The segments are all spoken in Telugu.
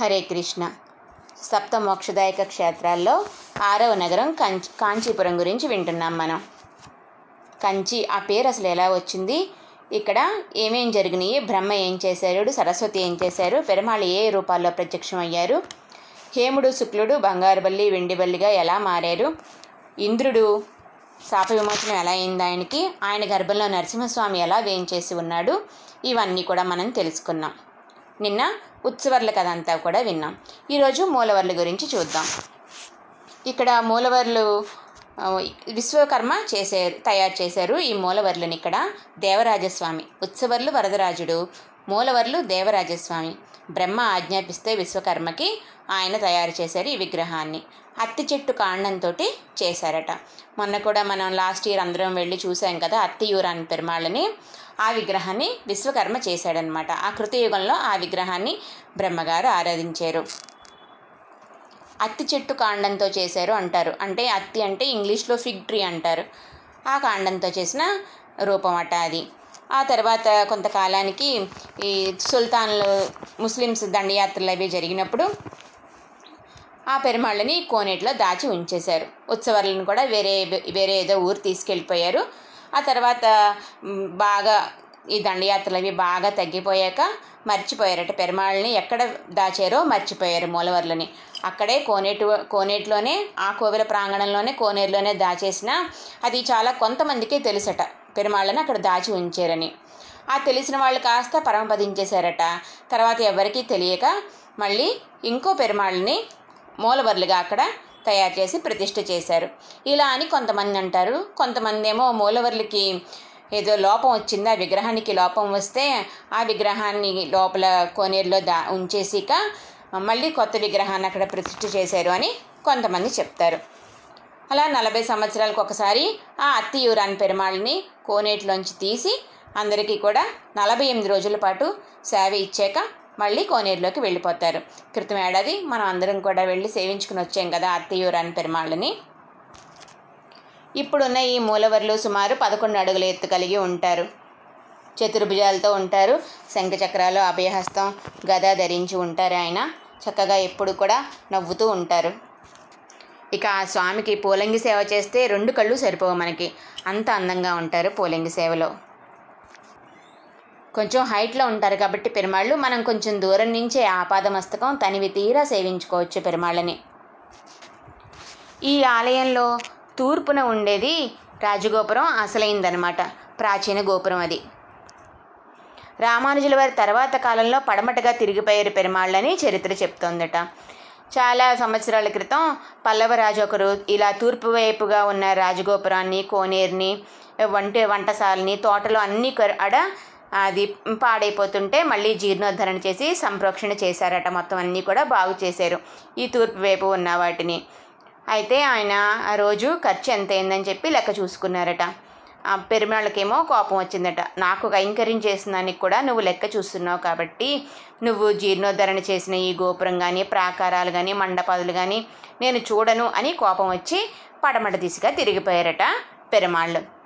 హరే కృష్ణ. సప్త మోక్షదాయక క్షేత్రాల్లో ఆరవ నగరం కంచి కాంచీపురం గురించి వింటున్నాం మనం. కంచి ఆ పేరు అసలు ఎలా వచ్చింది? ఇక్కడ ఏమేం జరిగినాయి? బ్రహ్మ ఏం చేశారు? సరస్వతి ఏం చేశారు? పెరుమాళ్ ఏ రూపాల్లో ప్రత్యక్షం అయ్యారు? హేముడు శుక్లుడు బంగారుబల్లి వెండిబల్లిగా ఎలా మారారు? ఇంద్రుడు శాప విమోచనం ఎలా అయింది ఆయనకి? ఆయన గర్భంలో నరసింహస్వామి ఎలా వేయించేసి ఉన్నాడు? ఇవన్నీ కూడా మనం తెలుసుకున్నాం. నిన్న ఉత్సవర్ల కథ అంతా కూడా విన్నాం. ఈరోజు మూలవర్ల గురించి చూద్దాం. ఇక్కడ మూలవర్లు విశ్వకర్మ చేశారు తయారు చేశారు ఈ మూలవర్లను ఇక్కడ దేవరాజస్వామి. ఉత్సవర్లు వరదరాజుడు మూలవర్లు దేవరాజస్వామి. బ్రహ్మ ఆజ్ఞాపిస్తే విశ్వకర్మకి ఆయన తయారు చేశారు ఈ విగ్రహాన్ని. అత్తి చెట్టు కాండంతో చేశారట. మొన్న కూడా మనం లాస్ట్ ఇయర్ అందరం వెళ్ళి చూసాం కదా అత్తియూరాన్ పెరుమాళ్ళని. ఆ విగ్రహాన్ని విశ్వకర్మ చేశాడనమాట ఆ కృతయుగంలో ఆ విగ్రహాన్ని బ్రహ్మగారు ఆరాధించారు. అత్తి చెట్టు కాండంతో చేశారు అంటారు. అంటే అత్తి అంటే ఇంగ్లీష్లో ఫిగ్ ట్రీ అంటారు. ఆ కాండంతో చేసిన రూపం అట అది. ఆ తర్వాత కొంతకాలానికి ఈ సుల్తాన్లు ముస్లిమ్స్ దండయాత్రలు అవి జరిగినప్పుడు ఆ పెరుమాళ్ళని కోనేటిలో దాచి ఉంచేశారు. ఉత్సవాలను కూడా వేరే వేరే ఏదో ఊరు తీసుకెళ్ళిపోయారు. ఆ తర్వాత బాగా ఈ దండయాత్రలు అవి బాగా తగ్గిపోయాక మర్చిపోయారట పెరుమాళ్ళని. ఎక్కడ దాచారో మర్చిపోయారు మూలవర్లని. అక్కడే కోనేటి కోనేటిలోనే ఆ కోవిల ప్రాంగణంలోనే కోనేరులోనే దాచేసిన అది చాలా కొంతమందికి తెలుసట పెరుమాళ్ళని అక్కడ దాచి ఉంచారని. ఆ తెలిసిన వాళ్ళు కాస్త పరమపదించేశారట తర్వాత ఎవరికీ తెలియక మళ్ళీ ఇంకో పెరుమాళ్ళని మూలవర్లుగా అక్కడ తయారు చేసి ప్రతిష్ఠ చేశారు. ఇలా అని కొంతమంది అంటారు. కొంతమంది ఏమో మూలవర్లకి ఏదో లోపం వచ్చింది ఆ విగ్రహానికి లోపం వస్తే ఆ విగ్రహాన్ని లోపల కోనేరులో దా ఉంచేసిక మళ్ళీ కొత్త విగ్రహాన్ని అక్కడ ప్రతిష్ఠ చేశారు అని కొంతమంది చెప్తారు. అలా నలభై సంవత్సరాలకు ఒకసారి ఆ అత్తియూరాన్ పెరుమాళ్ళని కోనేటిలోంచి తీసి అందరికీ కూడా నలభై ఎనిమిది రోజుల పాటు సేవ ఇచ్చాక మళ్ళీ కోనేరులోకి వెళ్ళిపోతారు. క్రితం ఏడాది మనం అందరం కూడా వెళ్ళి సేవించుకుని వచ్చాం కదా అత్తయ్యూరాని పెరుమాళ్ళని. ఇప్పుడున్న ఈ మూలవర్లు సుమారు పదకొండు అడుగుల ఎత్తు కలిగి ఉంటారు. చతుర్భుజాలతో ఉంటారు. శంఖచక్రాలు అభయహస్తం గద ధరించి ఉంటారు ఆయన. చక్కగా ఎప్పుడు కూడా నవ్వుతూ ఉంటారు. ఇక ఆ స్వామికి పూలంగి సేవ చేస్తే రెండు కళ్ళు సరిపోవు మనకి. అంత అందంగా ఉంటారు పూలంగి సేవలో. కొంచెం హైట్లో ఉంటారు కాబట్టి పెరుమాళ్ళు మనం కొంచెం దూరం నుంచే ఆపాదమస్తకం తనివి తీరా సేవించుకోవచ్చు పెరుమాళ్ళని. ఈ ఆలయంలో తూర్పున ఉండేది రాజగోపురం అసలైందనమాట ప్రాచీన గోపురం అది. రామానుజుల వారి తర్వాత కాలంలో పడమటగా తిరిగిపోయారు పెరుమాళ్ళని చరిత్ర చెప్తోందట. చాలా సంవత్సరాల క్రితం పల్లవ రాజు ఒకరు ఇలా తూర్పు వైపుగా ఉన్న రాజగోపురాన్ని కోనేరుని వంట వంటశాలని తోటలు అన్నీ అడ ఆడ అది పాడైపోతుంటే మళ్ళీ జీర్ణోద్ధరణ చేసి సంప్రోక్షణ చేశారట. మొత్తం అన్నీ కూడా బాగు చేశారు ఈ తూర్పు వైపు ఉన్న వాటిని. అయితే ఆయన ఆ రోజు ఖర్చు ఎంత అయిందని చెప్పి లెక్క చూసుకున్నారట. ఆ పెరుమాళ్ళకేమో కోపం వచ్చిందట. నాకు కైంకర్యం చేసిన దానికి కూడా నువ్వు లెక్క చూస్తున్నావు కాబట్టి నువ్వు జీర్ణోద్ధరణ చేసిన ఈ గోపురం కానీ ప్రాకారాలు కానీ మండపాదులు కానీ నేను చూడను అని కోపం వచ్చి పడమట దిశగా తిరిగిపోయారట పెరుమాళ్ళు.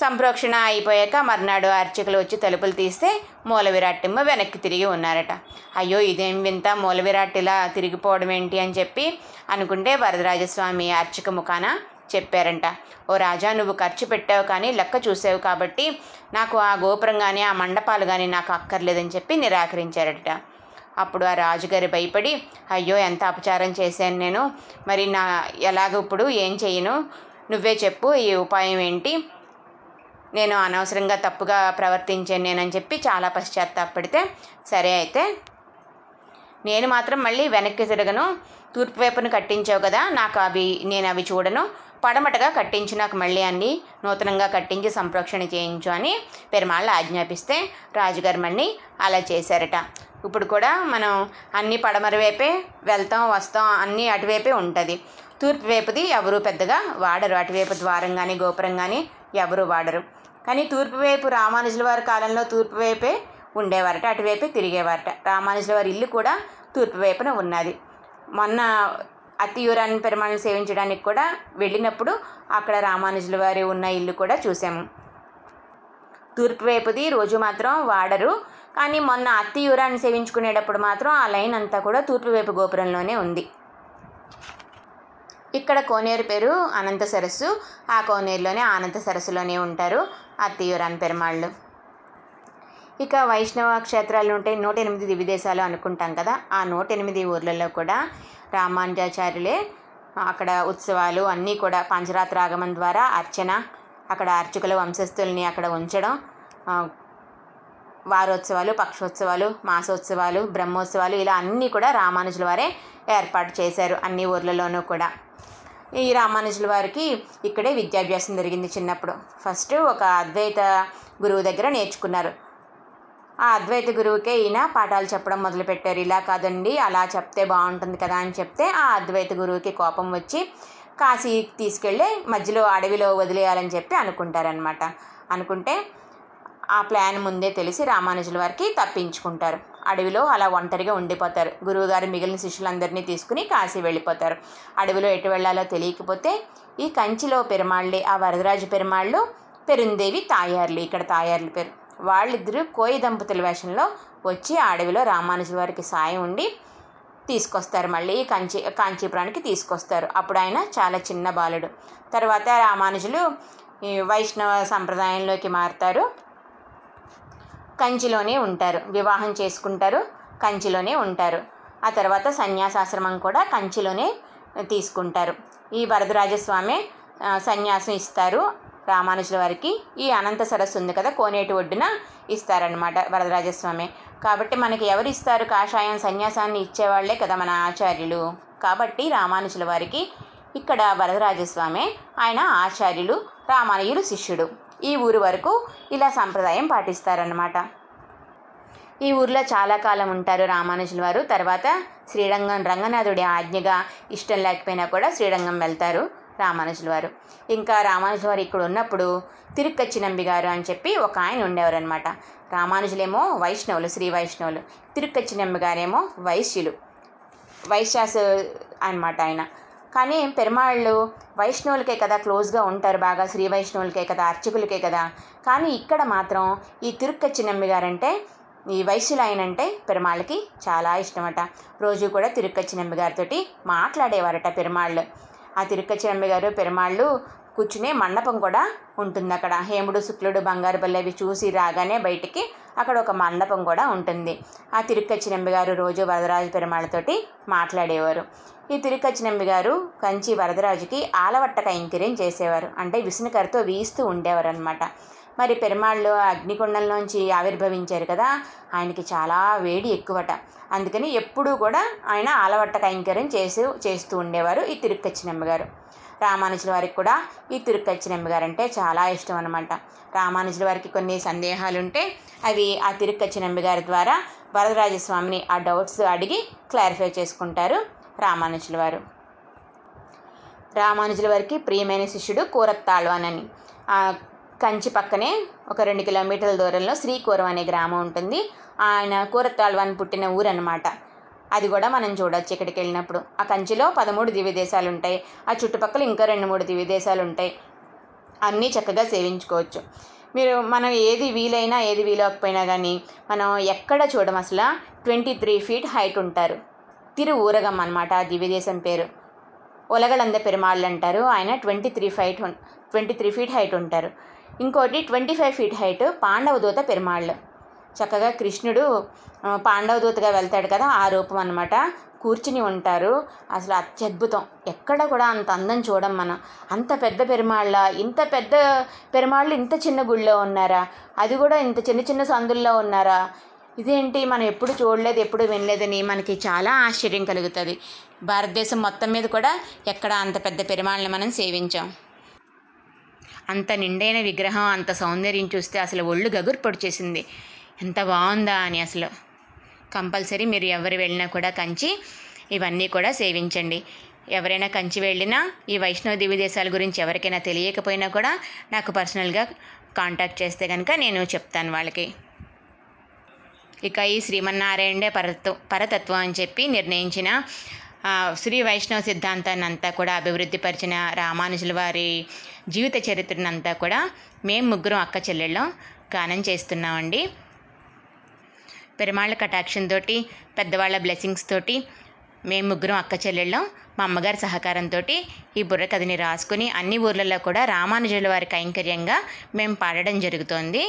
సంప్రోక్షణ అయిపోయాక మర్నాడు అర్చకులు వచ్చి తలుపులు తీస్తే మూల విరాట్టిమ్మ వెనక్కి తిరిగి ఉన్నారట. అయ్యో ఇదేం వింత? మూల విరాట్ ఇలా తిరిగిపోవడం ఏంటి అని చెప్పి అనుకుంటే వరదరాజస్వామి అర్చక ముఖాన చెప్పారంట. ఓ రాజా నువ్వు ఖర్చు పెట్టావు కానీ లెక్క చూసావు కాబట్టి నాకు ఆ గోపురం కానీ ఆ మండపాలు కానీ నాకు అక్కర్లేదని చెప్పి నిరాకరించారట. అప్పుడు ఆ రాజుగారు భయపడి అయ్యో ఎంత అపచారం చేశాను నేను? మరి నా ఎలాగ ఇప్పుడు? ఏం చేయను? నువ్వే చెప్పు ఈ ఉపాయం ఏంటి? నేను అనవసరంగా తప్పుగా ప్రవర్తించాను నేనని చెప్పి చాలా పశ్చాత్తాపడితే సరే అయితే నేను మాత్రం మళ్ళీ వెనక్కి తిరగను. తూర్పు వైపున కట్టించావు కదా నాకు అవి నేను అవి చూడను. పడమటగా కట్టించు నాకు మళ్ళీ అన్ని నూతనంగా కట్టించి సంప్రోక్షణ చేయించు అని పెరుమాళ్ళు ఆజ్ఞాపిస్తే రాజుగారు మళ్ళీ అలా చేశారట. ఇప్పుడు కూడా మనం అన్ని పడమర వైపే వెళ్తాం వస్తాం అన్నీ అటువైపే ఉంటుంది. తూర్పు వైపుది ఎవరు పెద్దగా వాడరు. అటువైపు ద్వారం కానీ గోపురం కానీ ఎవరు వాడరు. కానీ తూర్పు వైపు రామానుజుల వారి కాలంలో తూర్పు వైపే ఉండేవారట అటువైపే తిరిగేవారట. రామానుజుల వారి ఇల్లు కూడా తూర్పు వైపున ఉన్నది. మొన్న అత్తియూరాన్ని పెరుమాళ్ళని సేవించడానికి కూడా వెళ్ళినప్పుడు అక్కడ రామానుజుల వారి ఉన్న ఇల్లు కూడా చూసాము. తూర్పు వైపుది రోజు మాత్రం వాడరు. కానీ మొన్న అత్తియూరాన్ని సేవించుకునేటప్పుడు మాత్రం ఆ లైన్ అంతా కూడా తూర్పు వైపు గోపురంలోనే ఉంది. ఇక్కడ కోనేరు పేరు అనంత సరస్సు. ఆ కోనేరులోనే అనంత సరస్సులోనే ఉంటారు అత్తియూరాన్ పెరుమాళ్ళు. ఇక వైష్ణవ క్షేత్రాలు ఉంటాయి నూట ఎనిమిది దివిదేశాలు అనుకుంటాం కదా. ఆ నూట ఎనిమిది ఊర్లలో కూడా రామానుజాచార్యులే అక్కడ ఉత్సవాలు అన్నీ కూడా పంచరాత్ర ఆగమం ద్వారా అర్చన అక్కడ అర్చకుల వంశస్థుల్ని అక్కడ ఉంచడం వారోత్సవాలు పక్షోత్సవాలు మాసోత్సవాలు బ్రహ్మోత్సవాలు ఇలా అన్నీ కూడా రామానుజుల వారే ఏర్పాటు చేశారు అన్ని ఊర్లలోనూ కూడా. ఈ రామానుజుల వారికి ఇక్కడే విద్యాభ్యాసం జరిగింది చిన్నప్పుడు. ఫస్ట్ ఒక అద్వైత గురువు దగ్గర నేర్చుకున్నారు. ఆ అద్వైత గురువుకే ఈయన పాఠాలు చెప్పడం మొదలుపెట్టారు. ఇలా కాదండి అలా చెప్తే బాగుంటుంది కదా అని చెప్తే ఆ అద్వైత గురువుకి కోపం వచ్చి కాశీ తీసుకెళ్ళి మధ్యలో అడవిలో వదిలేయాలని చెప్పి అనుకుంటారనమాట అనుకుంటే ఆ ప్లాన్ ముందే తెలిసి రామానుజుల వారికి తప్పించుకుంటారు. అడవిలో అలా ఒంటరిగా ఉండిపోతారు. గురువుగారు మిగిలిన శిష్యులందరినీ తీసుకుని కాశీ వెళ్ళిపోతారు. అడవిలో ఎటు వెళ్ళాలో తెలియకపోతే ఈ కంచిలో పెరుమాళ్ళే ఆ వరదరాజు పెరుమాళ్ళు పెరుందేవి తాయార్లు ఇక్కడ తాయార్లు పేరు. వాళ్ళిద్దరూ కోయి దంపతుల వేషంలో వచ్చి ఆ అడవిలో రామానుజుల వారికి సాయం ఉండి తీసుకొస్తారు. మళ్ళీ కంచి కాంచీపురానికి తీసుకొస్తారు. అప్పుడు ఆయన చాలా చిన్న బాలుడు. తర్వాత రామానుజులు ఈ వైష్ణవ సంప్రదాయంలోకి మారుతారు. కంచిలోనే ఉంటారు. వివాహం చేసుకుంటారు కంచిలోనే ఉంటారు. ఆ తర్వాత సన్యాసాశ్రమం కూడా కంచిలోనే తీసుకుంటారు. ఈ వరదరాజస్వామి సన్యాసం ఇస్తారు రామానుజుల వారికి. ఈ అనంత సరస్సు ఉంది కదా కోనేటి ఒడ్డున ఇస్తారనమాట వరదరాజస్వామి. కాబట్టి మనకి ఎవరు ఇస్తారు? కాషాయం సన్యాసాన్ని ఇచ్చేవాళ్ళే కదా మన ఆచార్యులు. కాబట్టి రామానుజుల వారికి ఇక్కడ వరదరాజస్వామి ఆయన ఆచార్యులు రామానుజులు శిష్యుడు. ఈ ఊరు వరకు ఇలా సాంప్రదాయం పాటిస్తారన్నమాట. ఈ ఊర్లో చాలా కాలం ఉంటారు రామానుజుల వారు. తర్వాత శ్రీరంగం రంగనాథుడి ఆజ్ఞగా ఇష్టం లేకపోయినా కూడా శ్రీరంగం వెళ్తారు రామానుజుల వారు. ఇంకా రామానుజుల వారు ఇక్కడ ఉన్నప్పుడు తిరుక్కచ్చినంబి గారు అని చెప్పి ఒక ఆయన ఉండేవారనమాట రామానుజులేమో వైష్ణవులు శ్రీ వైష్ణవులు. తిరుక్కచ్చినంబి గారేమో వైశ్యులు. వైశ్యాసు అనమాట ఆయన. కానీ పెరుమాళ్ళు వైష్ణవులకే కదా క్లోజ్గా ఉంటారు బాగా శ్రీ వైష్ణవులకే కదా అర్చకులకే కదా. కానీ ఇక్కడ మాత్రం ఈ తిరుక్కచ్చినమ్మి గారంటే ఈ వైశ్యులు పెరుమాళ్ళకి చాలా ఇష్టమట. రోజు కూడా తిరుక్కచ్చినమ్మి గారితో మాట్లాడేవారట పెరుమాళ్ళు. ఆ తిరుక్కచ్చినమ్మి గారు పెరుమాళ్ళు కూర్చునే మండపం కూడా ఉంటుంది అక్కడ. హేముడు శుక్లుడు బంగారు బల్లి అవి చూసి రాగానే బయటికి అక్కడ ఒక మండపం కూడా ఉంటుంది. ఆ తిరుక్కచ్చినంబి గారు రోజు వరదరాజు పెరుమాళ్ళతోటి మాట్లాడేవారు. ఈ తిరుక్కచ్చినంబి గారు కంచి వరదరాజుకి ఆలవట్ట కైంకర్యం చేసేవారు. అంటే విసునకరతో వీస్తూ ఉండేవారు అనమాట మరి పెరుమాళ్ళు అగ్నికొండంలోంచి ఆవిర్భవించారు కదా ఆయనకి చాలా వేడి ఎక్కువట. అందుకని ఎప్పుడూ కూడా ఆయన ఆలవట్ట కైంకర్యం చేసి చేస్తూ ఉండేవారు ఈ తిరుక్కచ్చినమ్మ గారు. రామానుజుల వారికి కూడా ఈ తిరుక్కచ్చినమ్మ గారు అంటే చాలా ఇష్టం అనమాట రామానుజుల వారికి కొన్ని సందేహాలు ఉంటే అవి ఆ తిరుక్కచ్చినమ్మ గారి ద్వారా వరదరాజస్వామిని ఆ డౌట్స్ అడిగి క్లారిఫై చేసుకుంటారు రామానుజుల వారు. రామానుజుల వారికి ప్రియమైన శిష్యుడు కూరత్తాళ్వాన్ అని కంచి పక్కనే ఒక రెండు కిలోమీటర్ల దూరంలో శ్రీకూరం అనే గ్రామం ఉంటుంది. ఆయన కూరత్తాళ్వాన్ పుట్టిన ఊరు అనమాట అది కూడా మనం చూడొచ్చు ఇక్కడికి వెళ్ళినప్పుడు ఆ కంచిలో పదమూడు దివ్య దేశాలు ఉంటాయి ఆ చుట్టుపక్కల ఇంకా రెండు మూడు దివ్య దేశాలు ఉంటాయి అన్నీ చక్కగా సేవించుకోవచ్చు. మీరు మనం ఏది వీలైనా ఏది వీలవకపోయినా కానీ మనం ఎక్కడ చూడడం అసలు. ట్వంటీ త్రీ ఫీట్ హైట్ ఉంటారు. తిరు ఊరగం అనమాట ఆ దివ్యదేశం పేరు. ఒలగలంద పెరుమాళ్ళు అంటారు ఆయన twenty three feet twenty three feet height ఉంటారు. ఇంకోటి twenty five feet height Pandava Dhoota పెరుమాళ్ళు. చక్కగా కృష్ణుడు ఆ, పాండవ దూతగా వెళ్తాడు కదా ఆ రూపం అనమాట కూర్చుని ఉంటారు. అసలు అత్యద్భుతం. ఎక్కడ కూడా అంత అందం చూడం మనం. అంత పెద్ద పెరుమాళ్ళ ఇంత పెద్ద పెరుమాళ్ళు ఇంత చిన్న గుళ్ళో ఉన్నారా? అది కూడా ఇంత చిన్న చిన్న సందుల్లో ఉన్నారా? ఇదేంటి? మనం ఎప్పుడు చూడలేదు ఎప్పుడు వినలేదని మనకి చాలా ఆశ్చర్యం కలుగుతుంది. భారతదేశం మొత్తం మీద కూడా ఎక్కడ అంత పెద్ద పెరుమాళ్ళని మనం సేవించాం. అంత నిండైన విగ్రహం అంత సౌందర్యం చూస్తే అసలు ఒళ్ళు గగురు పొడిచేసింది. ఎంత బాగుందా అని అసలు. కంపల్సరీ మీరు ఎవరు వెళ్ళినా కూడా కంచి ఇవన్నీ కూడా సేవించండి. ఎవరైనా కంచి వెళ్ళినా ఈ వైష్ణవ దేవి దేశాల గురించి ఎవరికైనా తెలియకపోయినా కూడా నాకు పర్సనల్గా కాంటాక్ట్ చేస్తే కనుక నేను చెప్తాను వాళ్ళకి. ఇక ఈ శ్రీమన్నారాయణే పరతత్వం పరతత్వం అని చెప్పి నిర్ణయించిన శ్రీ వైష్ణవ సిద్ధాంతాన్ని అంతా కూడా అభివృద్ధిపరిచిన రామానుజుల వారి జీవిత చరిత్రను అంతా కూడా మేము ముగ్గురం అక్క చెల్లెళ్ళం గానం చేస్తున్నామండి. పెరుమాళ్ళ కటాక్షంతో పెద్దవాళ్ళ బ్లెస్సింగ్స్ తోటి మేము ముగ్గురం అక్క చెల్లెళ్ళం మా అమ్మగారి సహకారంతో ఈ బుర్రకథని రాసుకుని అన్ని ఊర్లలో కూడా రామానుజుల వారి కైంకర్యంగా మేము పాడడం జరుగుతోంది.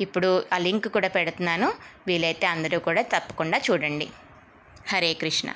ఇప్పుడు ఆ లింక్ కూడా పెడుతున్నాను. వీలైతే అందరూ కూడా తప్పకుండా చూడండి. హరే కృష్ణ.